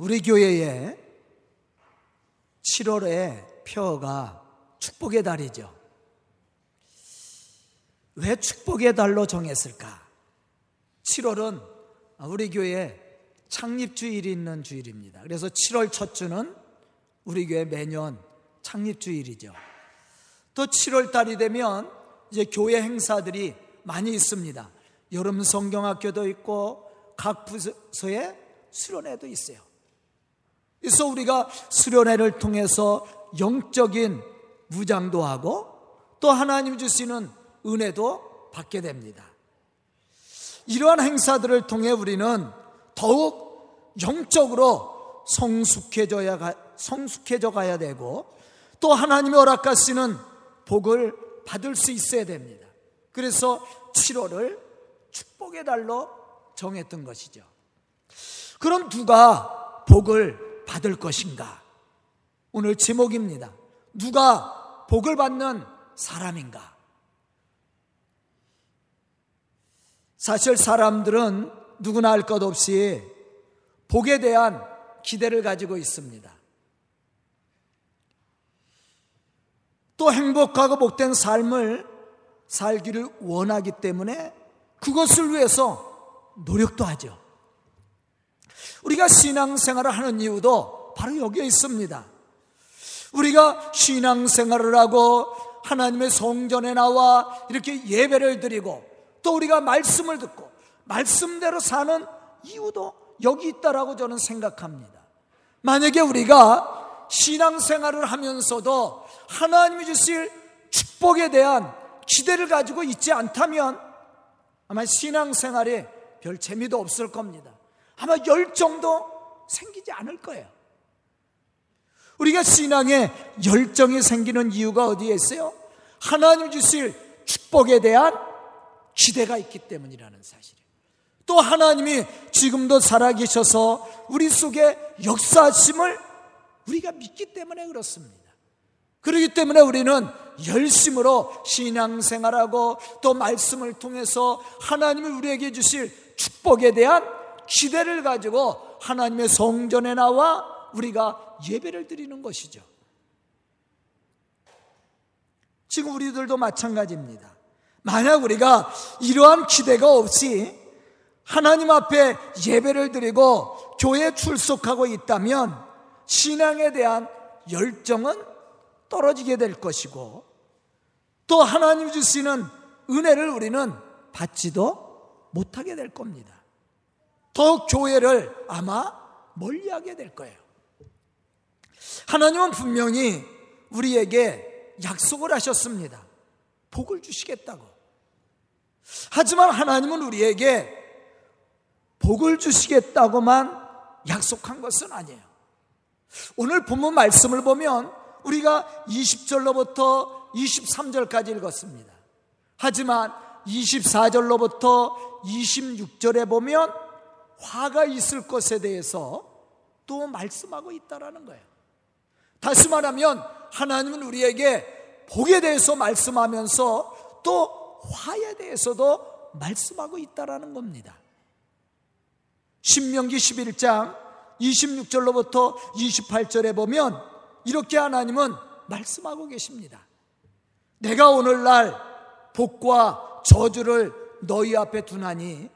우리 교회에 7월에 표어가 축복의 달이죠. 왜 축복의 달로 정했을까? 7월은 우리 교회 창립 주일이 있는 주일입니다. 그래서 7월 첫 주는 우리 교회 매년 창립 주일이죠. 또 7월 달이 되면 이제 교회 행사들이 많이 있습니다. 여름 성경학교도 있고 각 부서에 수련회도 있어요. 그래서 우리가 수련회를 통해서 영적인 무장도 하고 또 하나님 주시는 은혜도 받게 됩니다. 이러한 행사들을 통해 우리는 더욱 영적으로 성숙해져야 성숙해져 가야 되고 또 하나님의 허락하시는 복을 받을 수 있어야 됩니다. 그래서 7월을 축복의 달로 정했던 것이죠. 그럼 누가 복을 받을 것인가? 오늘 제목입니다. 누가 복을 받는 사람인가? 사실 사람들은 누구나 할 것 없이 복에 대한 기대를 가지고 있습니다. 또 행복하고 복된 삶을 살기를 원하기 때문에 그것을 위해서 노력도 하죠. 우리가 신앙생활을 하는 이유도 바로 여기에 있습니다. 우리가 신앙생활을 하고 하나님의 성전에 나와 이렇게 예배를 드리고 또 우리가 말씀을 듣고 말씀대로 사는 이유도 여기 있다라고 저는 생각합니다. 만약에 우리가 신앙생활을 하면서도 하나님이 주실 축복에 대한 기대를 가지고 있지 않다면 아마 신앙생활에 별 재미도 없을 겁니다. 아마 열정도 생기지 않을 거예요. 우리가 신앙에 열정이 생기는 이유가 어디에 있어요? 하나님 주실 축복에 대한 기대가 있기 때문이라는 사실이에요. 또 하나님이 지금도 살아계셔서 우리 속에 역사하심을 우리가 믿기 때문에 그렇습니다. 그렇기 때문에 우리는 열심으로 신앙생활하고 또 말씀을 통해서 하나님이 우리에게 주실 축복에 대한 기대를 가지고 하나님의 성전에 나와 우리가 예배를 드리는 것이죠. 지금 우리들도 마찬가지입니다. 만약 우리가 이러한 기대가 없이 하나님 앞에 예배를 드리고 교회에 출석하고 있다면 신앙에 대한 열정은 떨어지게 될 것이고 또 하나님 주시는 은혜를 우리는 받지도 못하게 될 겁니다. 더욱 교회를 아마 멀리하게 될 거예요. 하나님은 분명히 우리에게 약속을 하셨습니다. 복을 주시겠다고. 하지만 하나님은 우리에게 복을 주시겠다고만 약속한 것은 아니에요. 오늘 본문 말씀을 보면 우리가 20절로부터 23절까지 읽었습니다. 하지만 24절로부터 26절에 보면 화가 있을 것에 대해서 또 말씀하고 있다라는 거예요. 다시 말하면 하나님은 우리에게 복에 대해서 말씀하면서 또 화에 대해서도 말씀하고 있다라는 겁니다. 신명기 11장 26절로부터 28절에 보면 이렇게 하나님은 말씀하고 계십니다. 내가 오늘날 복과 저주를 너희 앞에 두나니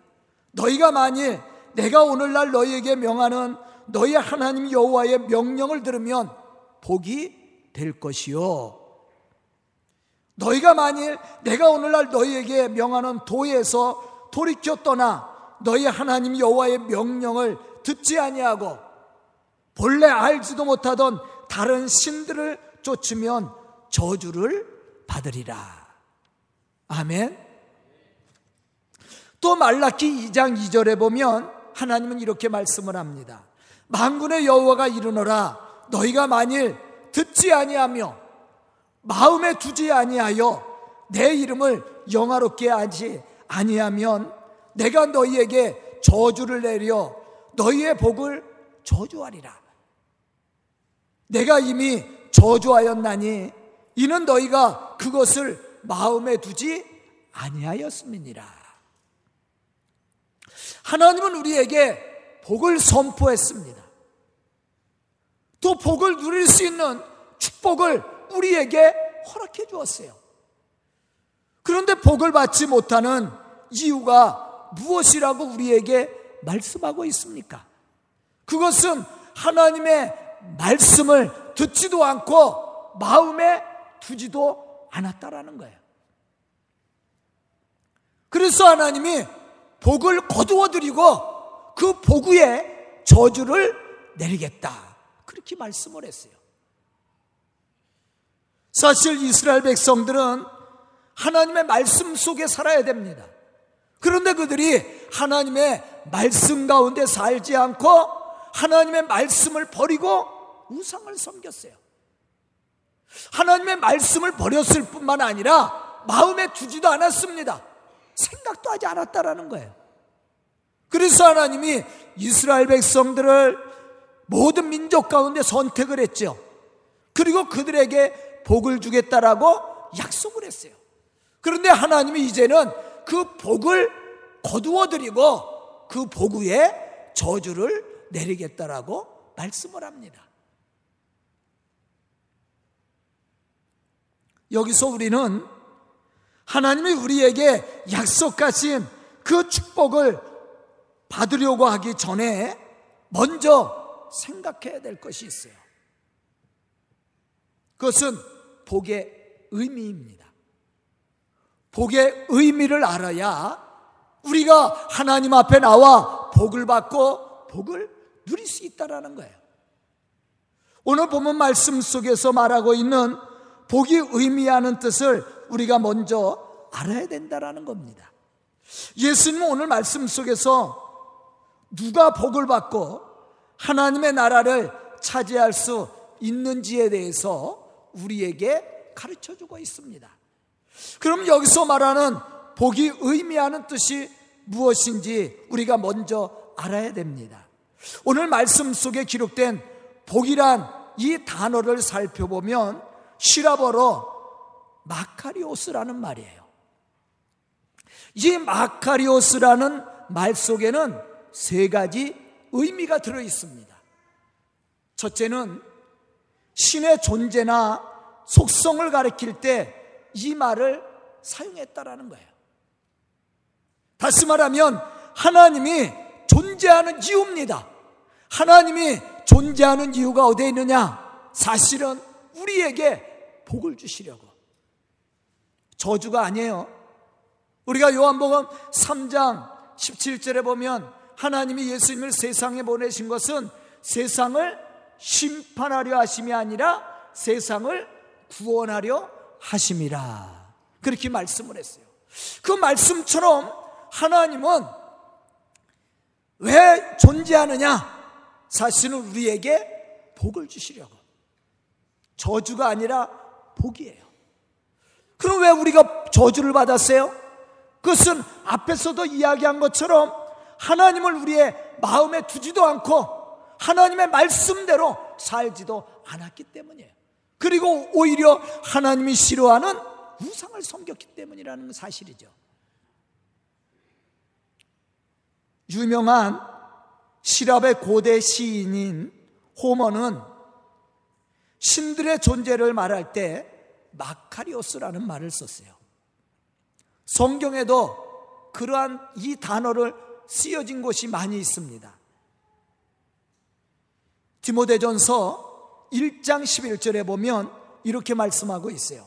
너희가 만일 내가 오늘날 너희에게 명하는 너희 하나님 여호와의 명령을 들으면 복이 될 것이요. 너희가 만일 내가 오늘날 너희에게 명하는 도에서 돌이켜 떠나 너희 하나님 여호와의 명령을 듣지 아니하고 본래 알지도 못하던 다른 신들을 쫓으면 저주를 받으리라. 아멘. 또 말라키 2장 2절에 보면 하나님은 이렇게 말씀을 합니다. 만군의 여호와가 이르노라 너희가 만일 듣지 아니하며 마음에 두지 아니하여 내 이름을 영화롭게 하지 아니하면 내가 너희에게 저주를 내려 너희의 복을 저주하리라. 내가 이미 저주하였나니 이는 너희가 그것을 마음에 두지 아니하였음이니라. 하나님은 우리에게 복을 선포했습니다. 또 복을 누릴 수 있는 축복을 우리에게 허락해 주었어요. 그런데 복을 받지 못하는 이유가 무엇이라고 우리에게 말씀하고 있습니까? 그것은 하나님의 말씀을 듣지도 않고 마음에 두지도 않았다라는 거예요. 그래서 하나님이 복을 거두어 드리고 그 복위에 저주를 내리겠다. 그렇게 말씀을 했어요. 사실 이스라엘 백성들은 하나님의 말씀 속에 살아야 됩니다. 그런데 그들이 하나님의 말씀 가운데 살지 않고 하나님의 말씀을 버리고 우상을 섬겼어요. 하나님의 말씀을 버렸을 뿐만 아니라 마음에 두지도 않았습니다. 생각도 하지 않았다라는 거예요. 그래서 하나님이 이스라엘 백성들을 모든 민족 가운데 선택을 했죠. 그리고 그들에게 복을 주겠다라고 약속을 했어요. 그런데 하나님이 이제는 그 복을 거두어 드리고 그 복 위에 저주를 내리겠다라고 말씀을 합니다. 여기서 우리는 하나님이 우리에게 약속하신 그 축복을 받으려고 하기 전에 먼저 생각해야 될 것이 있어요. 그것은 복의 의미입니다. 복의 의미를 알아야 우리가 하나님 앞에 나와 복을 받고 복을 누릴 수 있다라는 거예요. 오늘 보면 말씀 속에서 말하고 있는 복이 의미하는 뜻을 우리가 먼저 알아야 된다라는 겁니다. 예수님은 오늘 말씀 속에서 누가 복을 받고 하나님의 나라를 차지할 수 있는지에 대해서 우리에게 가르쳐 주고 있습니다. 그럼 여기서 말하는 복이 의미하는 뜻이 무엇인지 우리가 먼저 알아야 됩니다. 오늘 말씀 속에 기록된 복이란 이 단어를 살펴보면 시라버로 마카리오스라는 말이에요. 이 마카리오스라는 말 속에는 세 가지 의미가 들어 있습니다. 첫째는 신의 존재나 속성을 가리킬 때 이 말을 사용했다라는 거예요. 다시 말하면 하나님이 존재하는 이유입니다. 하나님이 존재하는 이유가 어디에 있느냐? 사실은 우리에게 복을 주시려고. 저주가 아니에요. 우리가 요한복음 3장 17절에 보면 하나님이 예수님을 세상에 보내신 것은 세상을 심판하려 하심이 아니라 세상을 구원하려 하심이라. 그렇게 말씀을 했어요. 그 말씀처럼 하나님은 왜 존재하느냐? 사실은 우리에게 복을 주시려고. 저주가 아니라 복이에요. 그럼 왜 우리가 저주를 받았어요? 그것은 앞에서도 이야기한 것처럼 하나님을 우리의 마음에 두지도 않고 하나님의 말씀대로 살지도 않았기 때문이에요. 그리고 오히려 하나님이 싫어하는 우상을 섬겼기 때문이라는 사실이죠. 유명한 시랍의 고대 시인인 호머는 신들의 존재를 말할 때 마카리오스라는 말을 썼어요. 성경에도 그러한 이 단어를 쓰여진 곳이 많이 있습니다. 디모데전서 1장 11절에 보면 이렇게 말씀하고 있어요.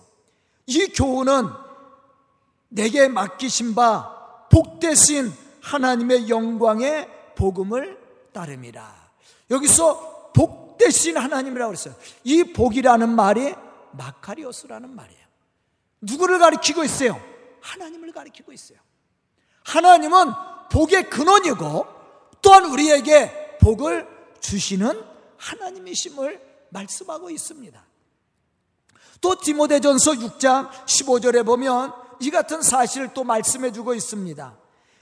이 교훈은 내게 맡기신 바 복되신 하나님의 영광의 복음을 따름이라. 여기서 복되신 하나님이라고 그랬어요. 이 복이라는 말이 마카리오스라는 말이에요. 누구를 가리키고 있어요? 하나님을 가리키고 있어요. 하나님은 복의 근원이고 또한 우리에게 복을 주시는 하나님이심을 말씀하고 있습니다. 또 디모데전서 6장 15절에 보면 이 같은 사실을 또 말씀해 주고 있습니다.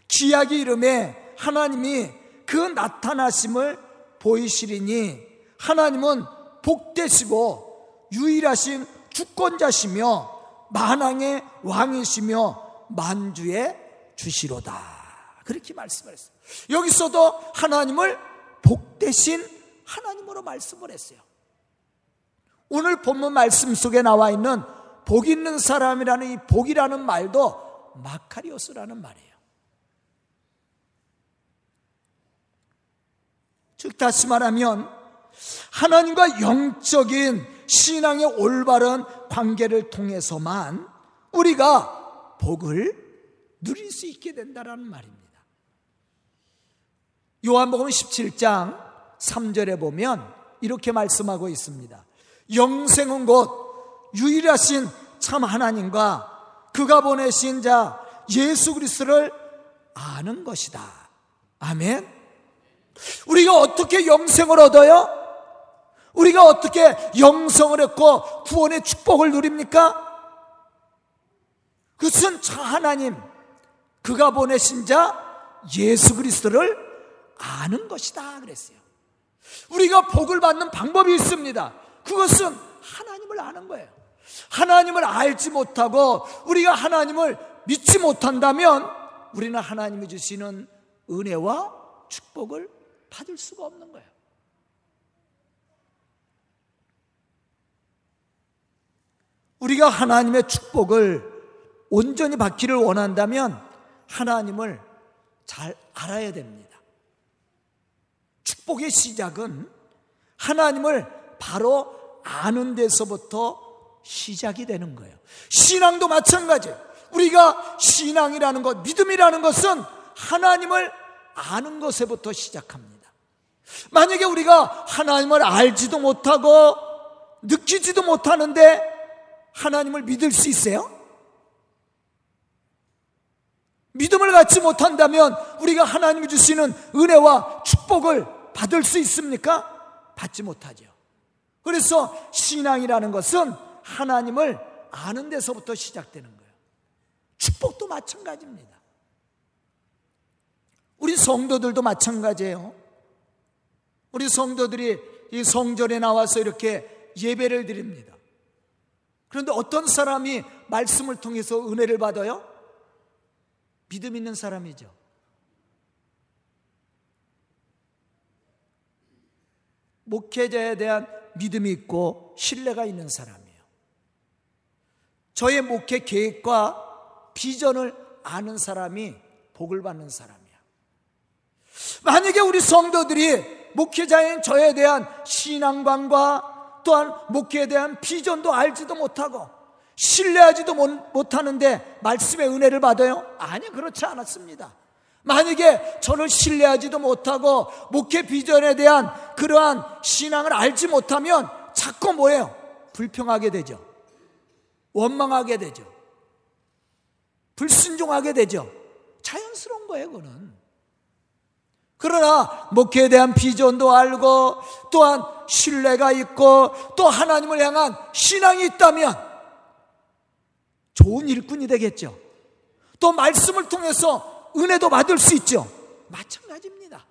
기약이 이름에 하나님이 그 나타나심을 보이시리니 하나님은 복되시고 유일하신 주권자시며 만왕의 왕이시며 만주의 주시로다. 그렇게 말씀을 했어요. 여기서도 하나님을 복되신 하나님으로 말씀을 했어요. 오늘 본문 말씀 속에 나와 있는 복 있는 사람이라는 이 복이라는 말도 마카리오스라는 말이에요. 즉 다시 말하면 하나님과 영적인 신앙의 올바른 관계를 통해서만 우리가 복을 누릴 수 있게 된다는 말입니다. 요한복음 17장 3절에 보면 이렇게 말씀하고 있습니다. 영생은 곧 유일하신 참 하나님과 그가 보내신 자 예수 그리스도를 아는 것이다. 아멘. 우리가 어떻게 영생을 얻어요? 우리가 어떻게 영성을 했고 구원의 축복을 누립니까? 그것은 저 하나님, 그가 보내신 자 예수 그리스도를 아는 것이다 그랬어요. 우리가 복을 받는 방법이 있습니다. 그것은 하나님을 아는 거예요. 하나님을 알지 못하고 우리가 하나님을 믿지 못한다면 우리는 하나님이 주시는 은혜와 축복을 받을 수가 없는 거예요. 우리가 하나님의 축복을 온전히 받기를 원한다면 하나님을 잘 알아야 됩니다. 축복의 시작은 하나님을 바로 아는 데서부터 시작이 되는 거예요. 신앙도 마찬가지예요. 우리가 신앙이라는 것, 믿음이라는 것은 하나님을 아는 것에부터 시작합니다. 만약에 우리가 하나님을 알지도 못하고 느끼지도 못하는데 하나님을 믿을 수 있어요? 믿음을 갖지 못한다면 우리가 하나님이 주시는 은혜와 축복을 받을 수 있습니까? 받지 못하죠. 그래서 신앙이라는 것은 하나님을 아는 데서부터 시작되는 거예요. 축복도 마찬가지입니다. 우리 성도들도 마찬가지예요. 우리 성도들이 이 성전에 나와서 이렇게 예배를 드립니다. 그런데 어떤 사람이 말씀을 통해서 은혜를 받아요? 믿음 있는 사람이죠. 목회자에 대한 믿음이 있고 신뢰가 있는 사람이에요. 저의 목회 계획과 비전을 아는 사람이 복을 받는 사람이야. 만약에 우리 성도들이 목회자인 저에 대한 신앙관과 또한 목회에 대한 비전도 알지도 못하고 신뢰하지도 못하는데 말씀의 은혜를 받아요? 아니, 그렇지 않았습니다. 만약에 저를 신뢰하지도 못하고 목회 비전에 대한 그러한 신앙을 알지 못하면 자꾸 뭐예요? 불평하게 되죠. 원망하게 되죠. 불순종하게 되죠. 자연스러운 거예요, 그거는. 그러나 목회에 대한 비전도 알고 또한 신뢰가 있고 또 하나님을 향한 신앙이 있다면 좋은 일꾼이 되겠죠. 또 말씀을 통해서 은혜도 받을 수 있죠. 마찬가지입니다.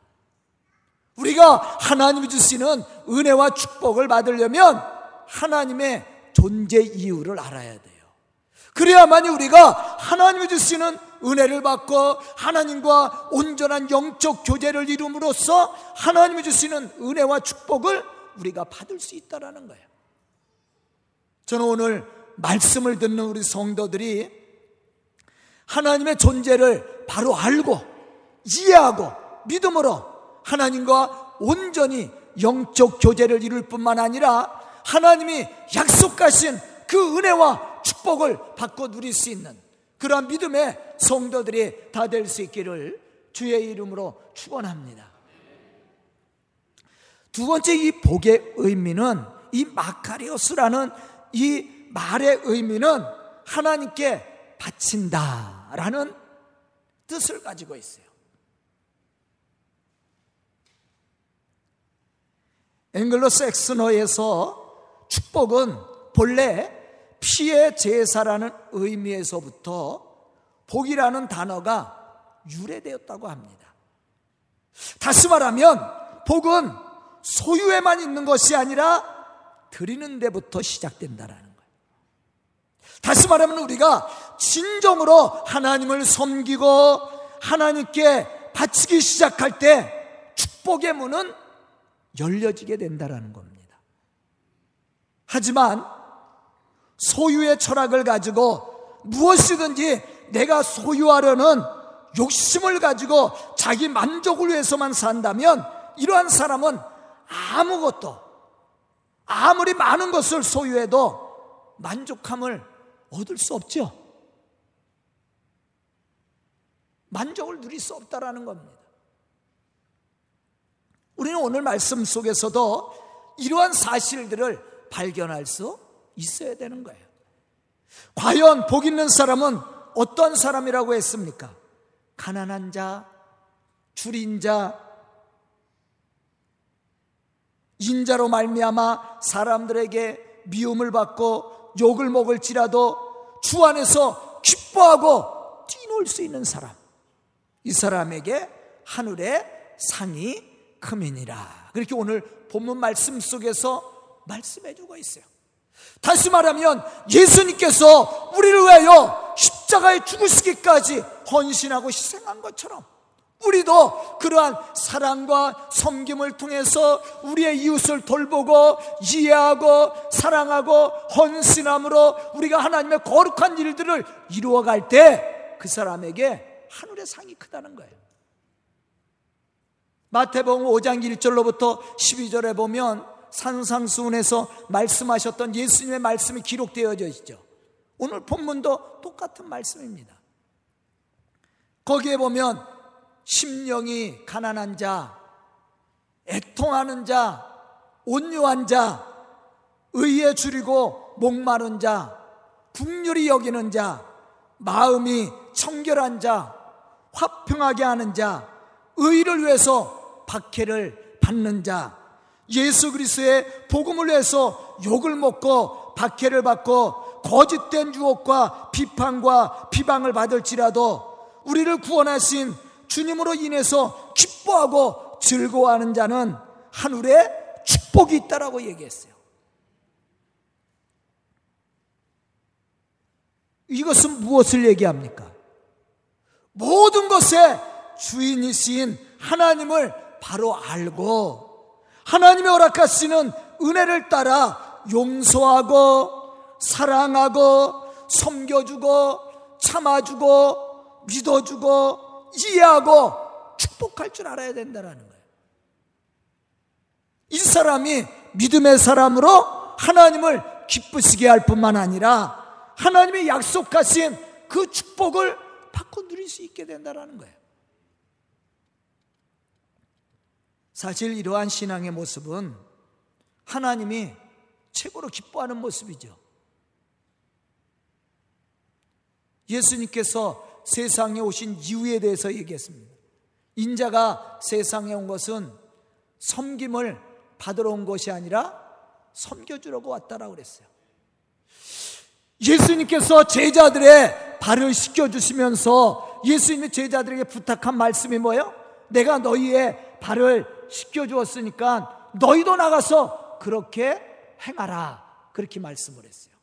우리가 하나님이 주시는 은혜와 축복을 받으려면 하나님의 존재 이유를 알아야 돼요. 그래야만이 우리가 하나님이 주시는 은혜를 받고 하나님과 온전한 영적 교제를 이룸으로써 하나님이 주시는 은혜와 축복을 우리가 받을 수 있다라는 거예요. 저는 오늘 말씀을 듣는 우리 성도들이 하나님의 존재를 바로 알고 이해하고 믿음으로 하나님과 온전히 영적 교제를 이룰 뿐만 아니라 하나님이 약속하신 그 은혜와 축복을 받고 누릴 수 있는 그러한 믿음의 성도들이 다 될 수 있기를 주의 이름으로 축원합니다. 두 번째 이 복의 의미는 이 마카리오스라는 이 말의 의미는 하나님께 바친다라는 뜻을 가지고 있어요. 앵글로색스너에서 축복은 본래 피의 제사라는 의미에서부터 복이라는 단어가 유래되었다고 합니다. 다시 말하면 복은 소유에만 있는 것이 아니라 드리는 데부터 시작된다라는 거예요. 다시 말하면 우리가 진정으로 하나님을 섬기고 하나님께 바치기 시작할 때 축복의 문은 열려지게 된다라는 겁니다. 하지만 소유의 철학을 가지고 무엇이든지 내가 소유하려는 욕심을 가지고 자기 만족을 위해서만 산다면 이러한 사람은 아무것도 아무리 많은 것을 소유해도 만족함을 얻을 수 없죠. 만족을 누릴 수 없다라는 겁니다. 우리는 오늘 말씀 속에서도 이러한 사실들을 발견할 수 있어야 되는 거예요. 과연 복 있는 사람은 어떤 사람이라고 했습니까? 가난한 자, 줄인 자, 인자로 말미암아 사람들에게 미움을 받고 욕을 먹을지라도 주 안에서 기뻐하고 뛰놀 수 있는 사람. 이 사람에게 하늘의 상이 크민이라. 그렇게 오늘 본문 말씀 속에서 말씀해 주고 있어요. 다시 말하면 예수님께서 우리를 위하여 십자가에 죽으시기까지 헌신하고 희생한 것처럼 우리도 그러한 사랑과 섬김을 통해서 우리의 이웃을 돌보고 이해하고 사랑하고 헌신함으로 우리가 하나님의 거룩한 일들을 이루어갈 때 그 사람에게 하늘의 상이 크다는 거예요. 마태복음 5장 1절로부터 12절에 보면 산상수훈에서 말씀하셨던 예수님의 말씀이 기록되어져 있죠. 오늘 본문도 똑같은 말씀입니다. 거기에 보면 심령이 가난한 자, 애통하는 자, 온유한 자, 의에 줄이고 목마른 자, 국률이 여기는 자, 마음이 청결한 자, 화평하게 하는 자, 의를 위해서 박해를 받는 자, 예수 그리스도의 복음을 위해서 욕을 먹고 박해를 받고 거짓된 유혹과 비판과 비방을 받을지라도 우리를 구원하신 주님으로 인해서 기뻐하고 즐거워하는 자는 하늘에 축복이 있다라고 얘기했어요. 이것은 무엇을 얘기합니까? 모든 것의 주인이신 하나님을 바로 알고 하나님의 허락하시는 은혜를 따라 용서하고 사랑하고 섬겨주고 참아주고 믿어주고 이해하고 축복할 줄 알아야 된다는 거예요. 이 사람이 믿음의 사람으로 하나님을 기쁘시게 할 뿐만 아니라 하나님의 약속하신 그 축복을 받고 누릴 수 있게 된다는 거예요. 사실 이러한 신앙의 모습은 하나님이 최고로 기뻐하는 모습이죠. 예수님께서 세상에 오신 이유에 대해서 얘기했습니다. 인자가 세상에 온 것은 섬김을 받으러 온 것이 아니라 섬겨주려고 왔다라고 그랬어요. 예수님께서 제자들의 발을 씻겨주시면서 예수님의 제자들에게 부탁한 말씀이 뭐예요? 내가 너희의 발을 시켜주었으니까 너희도 나가서 그렇게 행하라. 그렇게 말씀을 했어요.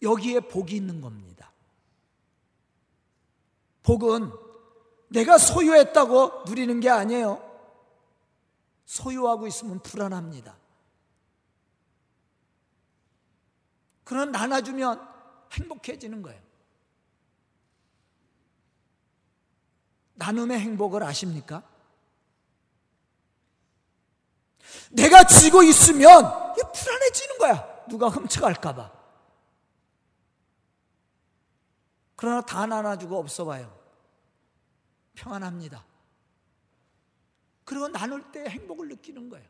여기에 복이 있는 겁니다. 복은 내가 소유했다고 누리는 게 아니에요. 소유하고 있으면 불안합니다. 그런 나눠주면 행복해지는 거예요. 나눔의 행복을 아십니까? 내가 쥐고 있으면 불안해지는 거야. 누가 훔쳐갈까봐. 그러나 다 나눠주고 없어봐요. 평안합니다. 그리고 나눌 때 행복을 느끼는 거예요.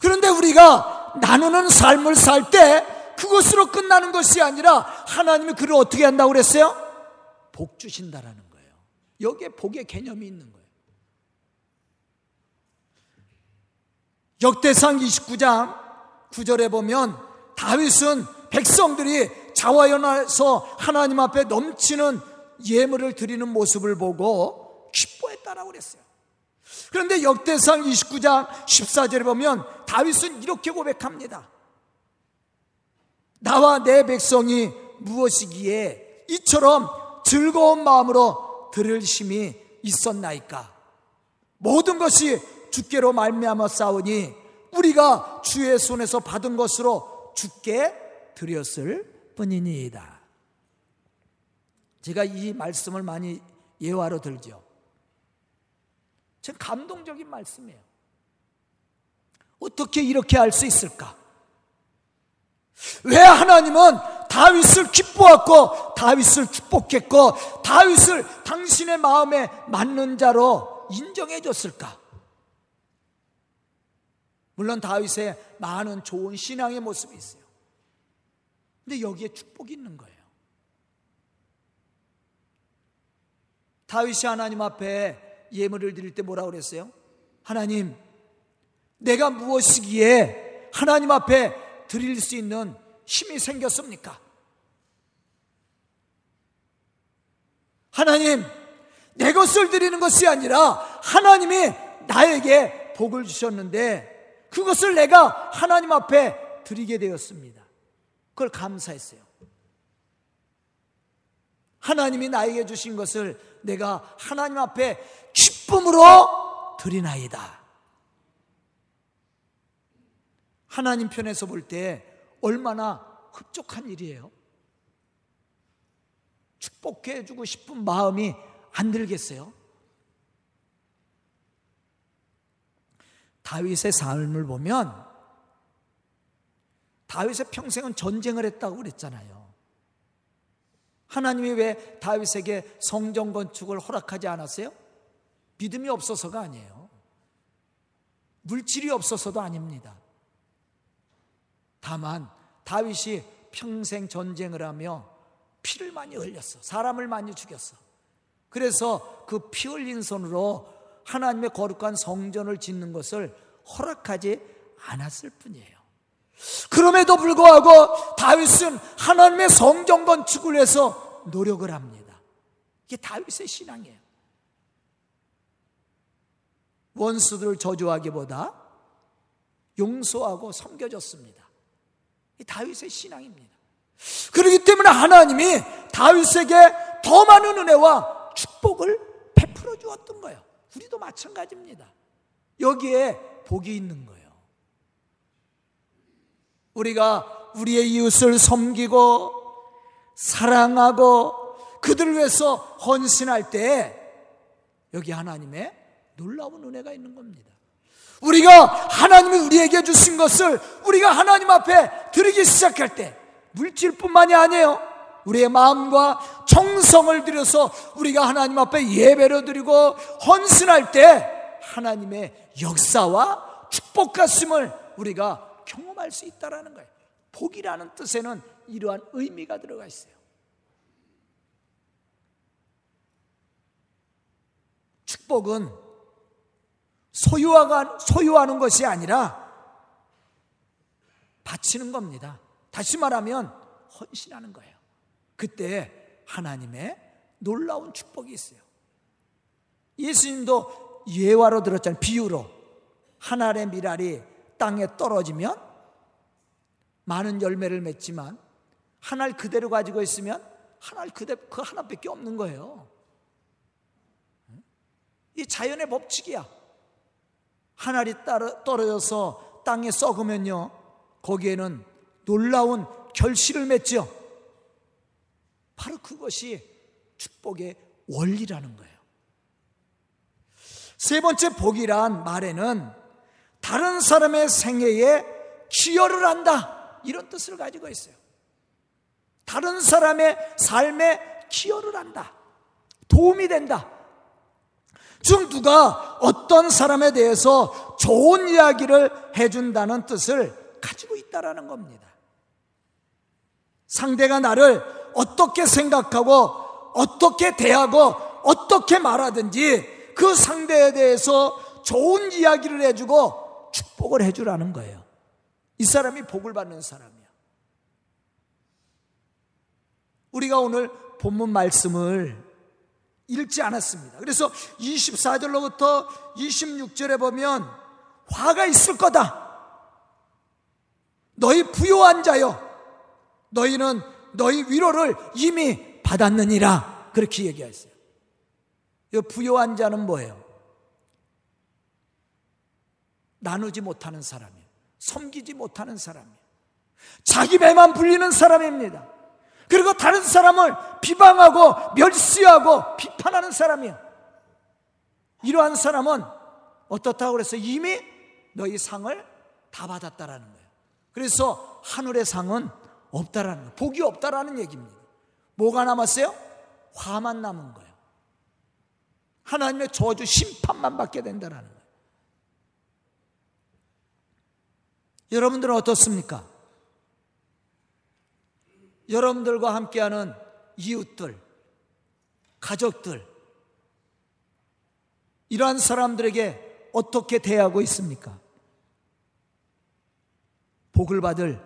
그런데 우리가 나누는 삶을 살 때 그것으로 끝나는 것이 아니라 하나님이 그를 어떻게 한다고 그랬어요? 복 주신다라는 거예요. 여기에 복의 개념이 있는 거예요. 역대상 29장 9절에 보면 다윗은 백성들이 자화연화해서 하나님 앞에 넘치는 예물을 드리는 모습을 보고 기뻐했다라고 그랬어요. 그런데 역대상 29장 14절에 보면 다윗은 이렇게 고백합니다. 나와 내 백성이 무엇이기에 이처럼 즐거운 마음으로 들을 힘이 있었나이까? 모든 것이 주께로 말미암아 싸우니 우리가 주의 손에서 받은 것으로 주께 드렸을 뿐이니이다. 제가 이 말씀을 많이 예화로 들죠. 참 감동적인 말씀이에요. 어떻게 이렇게 할 수 있을까? 왜 하나님은 다윗을 기뻐하고 다윗을 축복했고 다윗을 당신의 마음에 맞는 자로 인정해 줬을까? 물론 다윗의 많은 좋은 신앙의 모습이 있어요. 근데 여기에 축복이 있는 거예요. 다윗이 하나님 앞에 예물을 드릴 때 뭐라고 그랬어요? 하나님, 내가 무엇이기에 하나님 앞에 드릴 수 있는 힘이 생겼습니까? 하나님, 내 것을 드리는 것이 아니라 하나님이 나에게 복을 주셨는데 그것을 내가 하나님 앞에 드리게 되었습니다. 그걸 감사했어요. 하나님이 나에게 주신 것을 내가 하나님 앞에 기쁨으로 드리나이다. 하나님 편에서 볼 때 얼마나 흡족한 일이에요. 축복해 주고 싶은 마음이 안 들겠어요? 다윗의 삶을 보면 다윗의 평생은 전쟁을 했다고 그랬잖아요. 하나님이 왜 다윗에게 성전 건축을 허락하지 않았어요? 믿음이 없어서가 아니에요. 물질이 없어서도 아닙니다. 다만 다윗이 평생 전쟁을 하며 피를 많이 흘렸어. 사람을 많이 죽였어. 그래서 그 피 흘린 손으로 하나님의 거룩한 성전을 짓는 것을 허락하지 않았을 뿐이에요. 그럼에도 불구하고 다윗은 하나님의 성전 건축을 해서 노력을 합니다. 이게 다윗의 신앙이에요. 원수들을 저주하기보다 용서하고 섬겨줬습니다. 이 다윗의 신앙입니다. 그렇기 때문에 하나님이 다윗에게 더 많은 은혜와 축복을 베풀어 주었던 거예요. 우리도 마찬가지입니다. 여기에 복이 있는 거예요. 우리가 우리의 이웃을 섬기고 사랑하고 그들을 위해서 헌신할 때 여기 하나님의 놀라운 은혜가 있는 겁니다. 우리가 하나님이 우리에게 주신 것을 우리가 하나님 앞에 드리기 시작할 때 물질뿐만이 아니에요. 우리의 마음과 정성을 들여서 우리가 하나님 앞에 예배를 드리고 헌신할 때 하나님의 역사와 축복 가심을 우리가 경험할 수 있다라는 거예요. 복이라는 뜻에는 이러한 의미가 들어가 있어요. 축복은 소유하는 것이 아니라 바치는 겁니다. 다시 말하면 헌신하는 거예요. 그때 하나님의 놀라운 축복이 있어요. 예수님도 예화로 들었잖아요. 비유로. 한 알의 미랄이 땅에 떨어지면 많은 열매를 맺지만 한알 그대로 가지고 있으면 한알 그대 그 하나밖에 없는 거예요. 이 자연의 법칙이야. 한 알이 떨어져서 땅에 썩으면요, 거기에는 놀라운 결실을 맺죠. 바로 그것이 축복의 원리라는 거예요. 세 번째 복이란 말에는 다른 사람의 생애에 기여를 한다. 이런 뜻을 가지고 있어요. 다른 사람의 삶에 기여를 한다. 도움이 된다. 즉 누가 어떤 사람에 대해서 좋은 이야기를 해준다는 뜻을 가지고 있다라는 겁니다. 상대가 나를 어떻게 생각하고 어떻게 대하고 어떻게 말하든지 그 상대에 대해서 좋은 이야기를 해주고 축복을 해주라는 거예요. 이 사람이 복을 받는 사람이야. 우리가 오늘 본문 말씀을 읽지 않았습니다. 그래서 24절로부터 26절에 보면 화가 있을 거다. 너희 부요한 자여, 너희는 너희 위로를 이미 받았느니라. 그렇게 얘기했어요. 이 부요한 자는 뭐예요? 나누지 못하는 사람이에요. 섬기지 못하는 사람이에요. 자기 배만 불리는 사람입니다. 그리고 다른 사람을 비방하고 멸시하고 비판하는 사람이에요. 이러한 사람은 어떻다고 그래서 이미 너희 상을 다 받았다라는 거예요. 그래서 하늘의 상은 없다라는 거예요. 복이 없다라는 얘기입니다. 뭐가 남았어요? 화만 남은 거예요. 하나님의 저주 심판만 받게 된다라는 거예요. 여러분들은 어떻습니까? 여러분들과 함께하는 이웃들, 가족들, 이러한 사람들에게 어떻게 대하고 있습니까? 복을 받을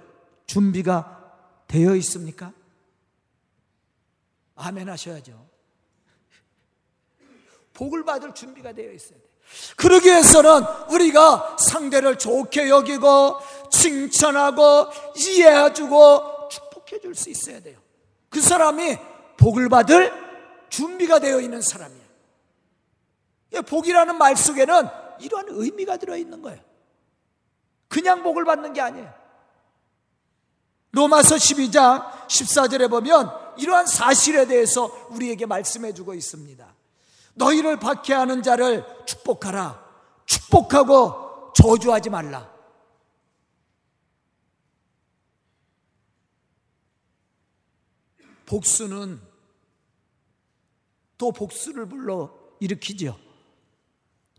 준비가 되어 있습니까? 아멘 하셔야죠. 복을 받을 준비가 되어 있어야 돼. 그러기 위해서는 우리가 상대를 좋게 여기고 칭찬하고 이해해주고 해줄 수 있어야 돼요. 그 사람이 복을 받을 준비가 되어 있는 사람이에요. 복이라는 말 속에는 이러한 의미가 들어있는 거예요. 그냥 복을 받는 게 아니에요. 로마서 12장 14절에 보면 이러한 사실에 대해서 우리에게 말씀해 주고 있습니다. 너희를 박해하는 자를 축복하라. 축복하고 저주하지 말라. 복수는 또 복수를 불러 일으키죠.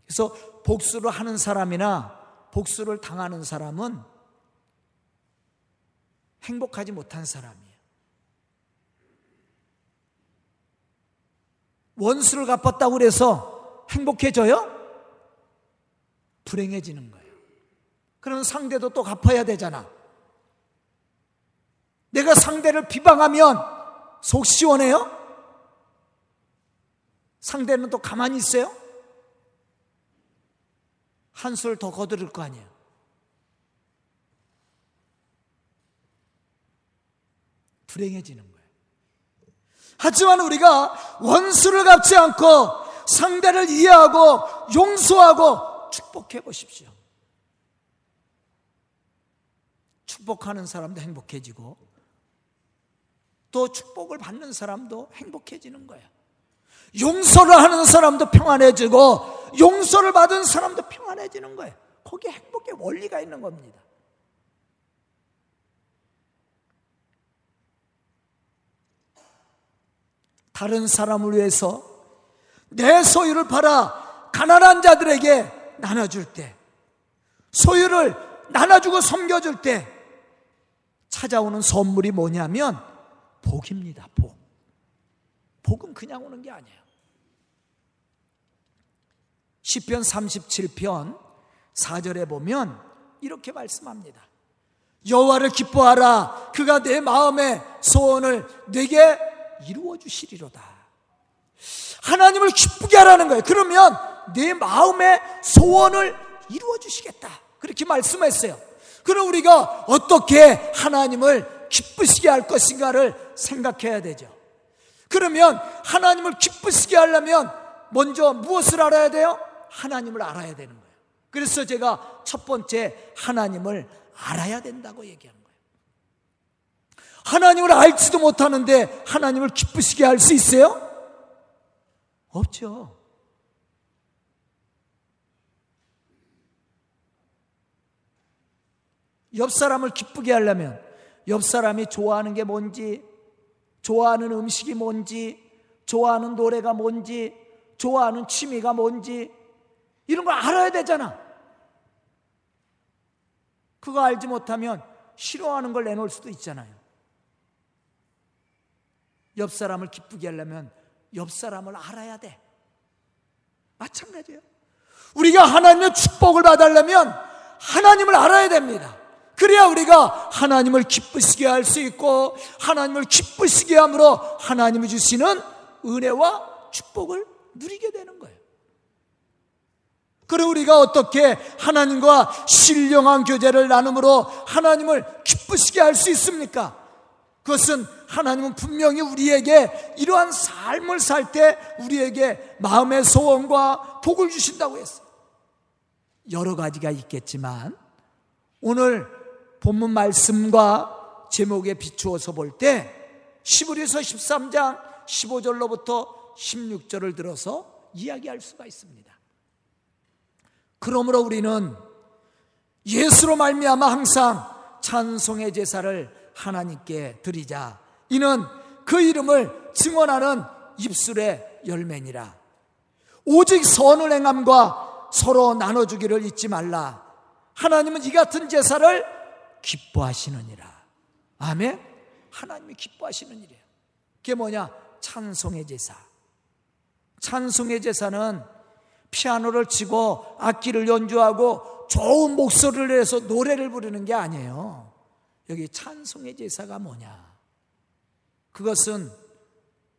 그래서 복수를 하는 사람이나 복수를 당하는 사람은 행복하지 못한 사람이에요. 원수를 갚았다고 그래서 행복해져요? 불행해지는 거예요. 그런 상대도 또 갚아야 되잖아. 내가 상대를 비방하면 속 시원해요? 상대는 또 가만히 있어요? 한술 더 거두를 거 아니에요. 불행해지는 거예요. 하지만 우리가 원수를 갚지 않고 상대를 이해하고 용서하고 축복해 보십시오. 축복하는 사람도 행복해지고 또 축복을 받는 사람도 행복해지는 거예요. 용서를 하는 사람도 평안해지고 용서를 받은 사람도 평안해지는 거예요. 거기에 행복의 원리가 있는 겁니다. 다른 사람을 위해서 내 소유를 팔아 가난한 자들에게 나눠줄 때, 소유를 나눠주고 섬겨줄 때 찾아오는 선물이 뭐냐면 복입니다, 복. 복은 그냥 오는 게 아니에요. 10편 37편 4절에 보면 이렇게 말씀합니다. 여호와를 기뻐하라 그가 내 마음의 소원을 내게 이루어 주시리로다. 하나님을 기쁘게 하라는 거예요. 그러면 내 마음의 소원을 이루어 주시겠다. 그렇게 말씀했어요. 그럼 우리가 어떻게 하나님을 기쁘시게 할 것인가를 생각해야 되죠. 그러면 하나님을 기쁘시게 하려면 먼저 무엇을 알아야 돼요? 하나님을 알아야 되는 거예요. 그래서 제가 첫 번째 하나님을 알아야 된다고 얘기한 거예요. 하나님을 알지도 못하는데 하나님을 기쁘시게 할 수 있어요? 없죠. 옆 사람을 기쁘게 하려면 옆 사람이 좋아하는 게 뭔지, 좋아하는 음식이 뭔지, 좋아하는 노래가 뭔지, 좋아하는 취미가 뭔지, 이런 걸 알아야 되잖아. 그거 알지 못하면 싫어하는 걸 내놓을 수도 있잖아요. 옆 사람을 기쁘게 하려면 옆 사람을 알아야 돼. 마찬가지예요. 우리가 하나님의 축복을 받으려면 하나님을 알아야 됩니다. 그래야 우리가 하나님을 기쁘시게 할 수 있고 하나님을 기쁘시게 함으로 하나님이 주시는 은혜와 축복을 누리게 되는 거예요. 그리고 우리가 어떻게 하나님과 신령한 교제를 나눔으로 하나님을 기쁘시게 할 수 있습니까? 그것은 하나님은 분명히 우리에게 이러한 삶을 살 때 우리에게 마음의 소원과 복을 주신다고 했어요. 여러 가지가 있겠지만 오늘 본문 말씀과 제목에 비추어서 볼 때 시브리서 13장 15절로부터 16절을 들어서 이야기할 수가 있습니다. 그러므로 우리는 예수로 말미암아 항상 찬송의 제사를 하나님께 드리자. 이는 그 이름을 증언하는 입술의 열매니라. 오직 선을 행함과 서로 나눠주기를 잊지 말라. 하나님은 이 같은 제사를 기뻐하시느니라. 아멘? 하나님이 기뻐하시는 일이에요. 그게 뭐냐? 찬송의 제사. 찬송의 제사는 피아노를 치고 악기를 연주하고 좋은 목소리를 내서 노래를 부르는 게 아니에요. 여기 찬송의 제사가 뭐냐? 그것은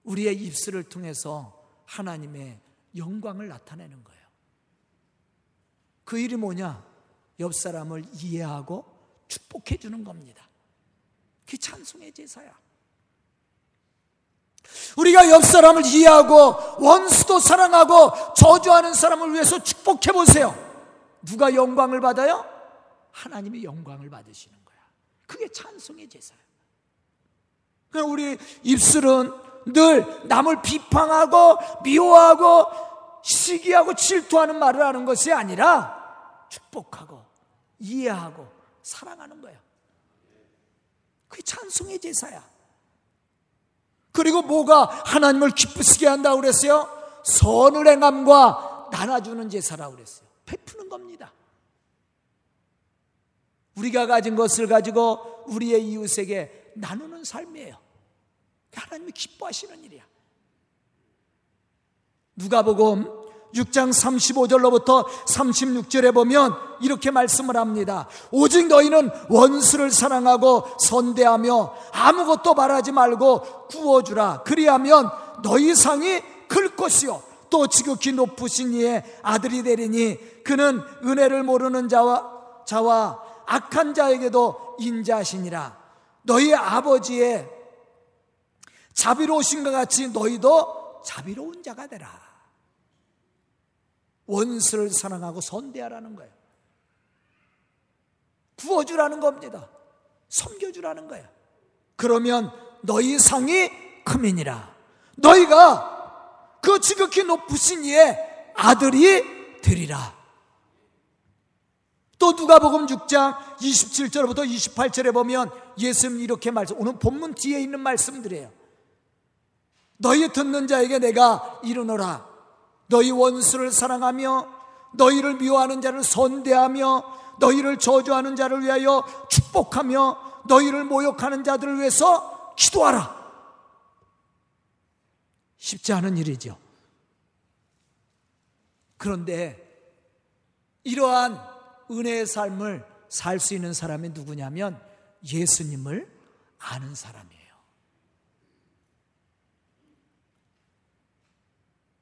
우리의 입술을 통해서 하나님의 영광을 나타내는 거예요. 그 일이 뭐냐? 옆 사람을 이해하고 축복해 주는 겁니다. 그 찬송의 제사야. 우리가 옆 사람을 이해하고 원수도 사랑하고 저주하는 사람을 위해서 축복해 보세요. 누가 영광을 받아요? 하나님이 영광을 받으시는 거야. 그게 찬송의 제사야. 그러니까 우리 입술은 늘 남을 비판하고 미워하고 시기하고 질투하는 말을 하는 것이 아니라 축복하고 이해하고 사랑하는 거예요. 그게 찬송의 제사야. 그리고 뭐가 하나님을 기쁘시게 한다고 그랬어요? 선을 행함과 나눠주는 제사라고 그랬어요. 베푸는 겁니다. 우리가 가진 것을 가지고 우리의 이웃에게 나누는 삶이에요. 하나님이 기뻐하시는 일이야. 누가복음 6장 35절로부터 36절에 보면 이렇게 말씀을 합니다. 오직 너희는 원수를 사랑하고 선대하며 아무것도 말하지 말고 구워주라. 그리하면 너희 상이 클 것이요. 또 지극히 높으신 이의 아들이 되리니 그는 은혜를 모르는 자와, 자와 악한 자에게도 인자하시니라. 너희 아버지의 자비로우신 것 같이 너희도 자비로운 자가 되라. 원수를 사랑하고 선대하라는 거예요. 구워주라는 겁니다. 섬겨주라는 거예요. 그러면 너희 상이 크민이라. 너희가 그 지극히 높으신 이의 아들이 되리라. 또 누가복음 6장 27절부터 28절에 보면 예수님 이렇게 말씀, 오늘 본문 뒤에 있는 말씀들이에요. 너희 듣는 자에게 내가 이르노라. 너희 원수를 사랑하며 너희를 미워하는 자를 선대하며 너희를 저주하는 자를 위하여 축복하며 너희를 모욕하는 자들을 위해서 기도하라. 쉽지 않은 일이죠. 그런데 이러한 은혜의 삶을 살 수 있는 사람이 누구냐면 예수님을 아는 사람이에요.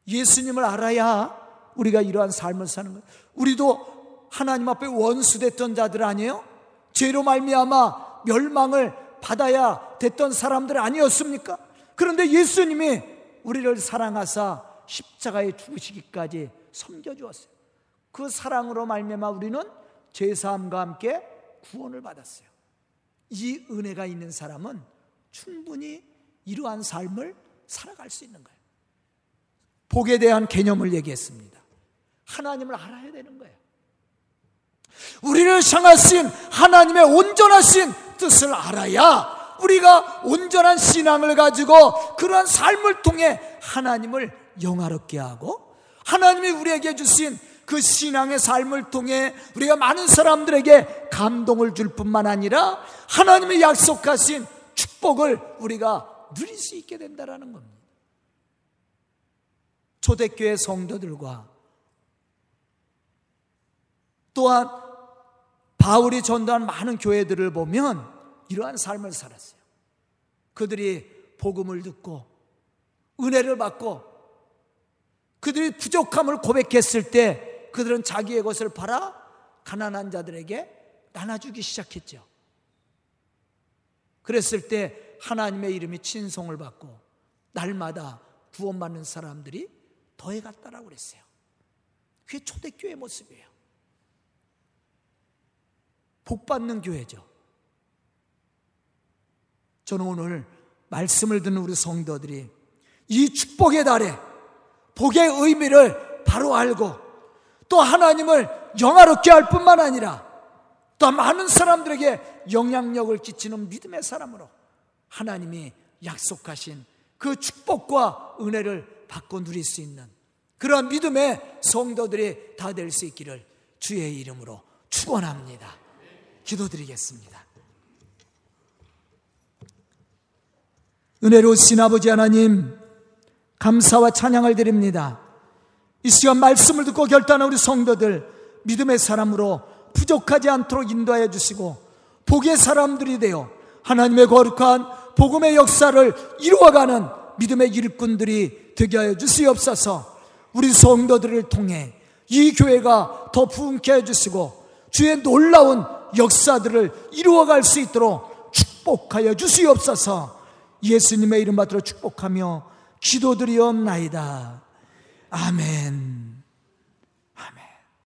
예수님을 알아야 우리가 이러한 삶을 사는 거예요. 우리도 하나님 앞에 원수 됐던 자들 아니에요? 죄로 말미암아 멸망을 받아야 됐던 사람들 아니었습니까? 그런데 예수님이 우리를 사랑하사 십자가에 죽으시기까지 섬겨 주었어요. 그 사랑으로 말미암아 우리는 죄 사함과 함께 구원을 받았어요. 이 은혜가 있는 사람은 충분히 이러한 삶을 살아갈 수 있는 거예요. 복에 대한 개념을 얘기했습니다. 하나님을 알아야 되는 거예요. 우리를 향하신 하나님의 온전하신 뜻을 알아야 우리가 온전한 신앙을 가지고 그러한 삶을 통해 하나님을 영화롭게 하고 하나님이 우리에게 주신 그 신앙의 삶을 통해 우리가 많은 사람들에게 감동을 줄 뿐만 아니라 하나님이 약속하신 축복을 우리가 누릴 수 있게 된다는 겁니다. 초대교회 성도들과 또한 바울이 전도한 많은 교회들을 보면 이러한 삶을 살았어요. 그들이 복음을 듣고 은혜를 받고 그들이 부족함을 고백했을 때 그들은 자기의 것을 팔아 가난한 자들에게 나눠주기 시작했죠. 그랬을 때 하나님의 이름이 친송을 받고 날마다 구원받는 사람들이 더해갔다라고 그랬어요. 그게 초대교회 모습이에요. 복받는 교회죠. 저는 오늘 말씀을 듣는 우리 성도들이 이 축복의 달에 복의 의미를 바로 알고 또 하나님을 영화롭게 할 뿐만 아니라 또 많은 사람들에게 영향력을 끼치는 믿음의 사람으로 하나님이 약속하신 그 축복과 은혜를 받고 누릴 수 있는 그러한 믿음의 성도들이 다 될 수 있기를 주의 이름으로 축원합니다. 기도드리겠습니다. 은혜로우신 아버지 하나님 감사와 찬양을 드립니다. 이 시간 말씀을 듣고 결단한 우리 성도들 믿음의 사람으로 부족하지 않도록 인도하여 주시고 복의 사람들이 되어 하나님의 거룩한 복음의 역사를 이루어가는 믿음의 일꾼들이 되게 하여 주시옵소서 우리 성도들을 통해 이 교회가 더 부흥케 해 주시고 주의 놀라운 역사들을 이루어갈 수 있도록 축복하여 주시옵소서 예수님의 이름 받들어 축복하며 기도드리옵나이다. 아멘.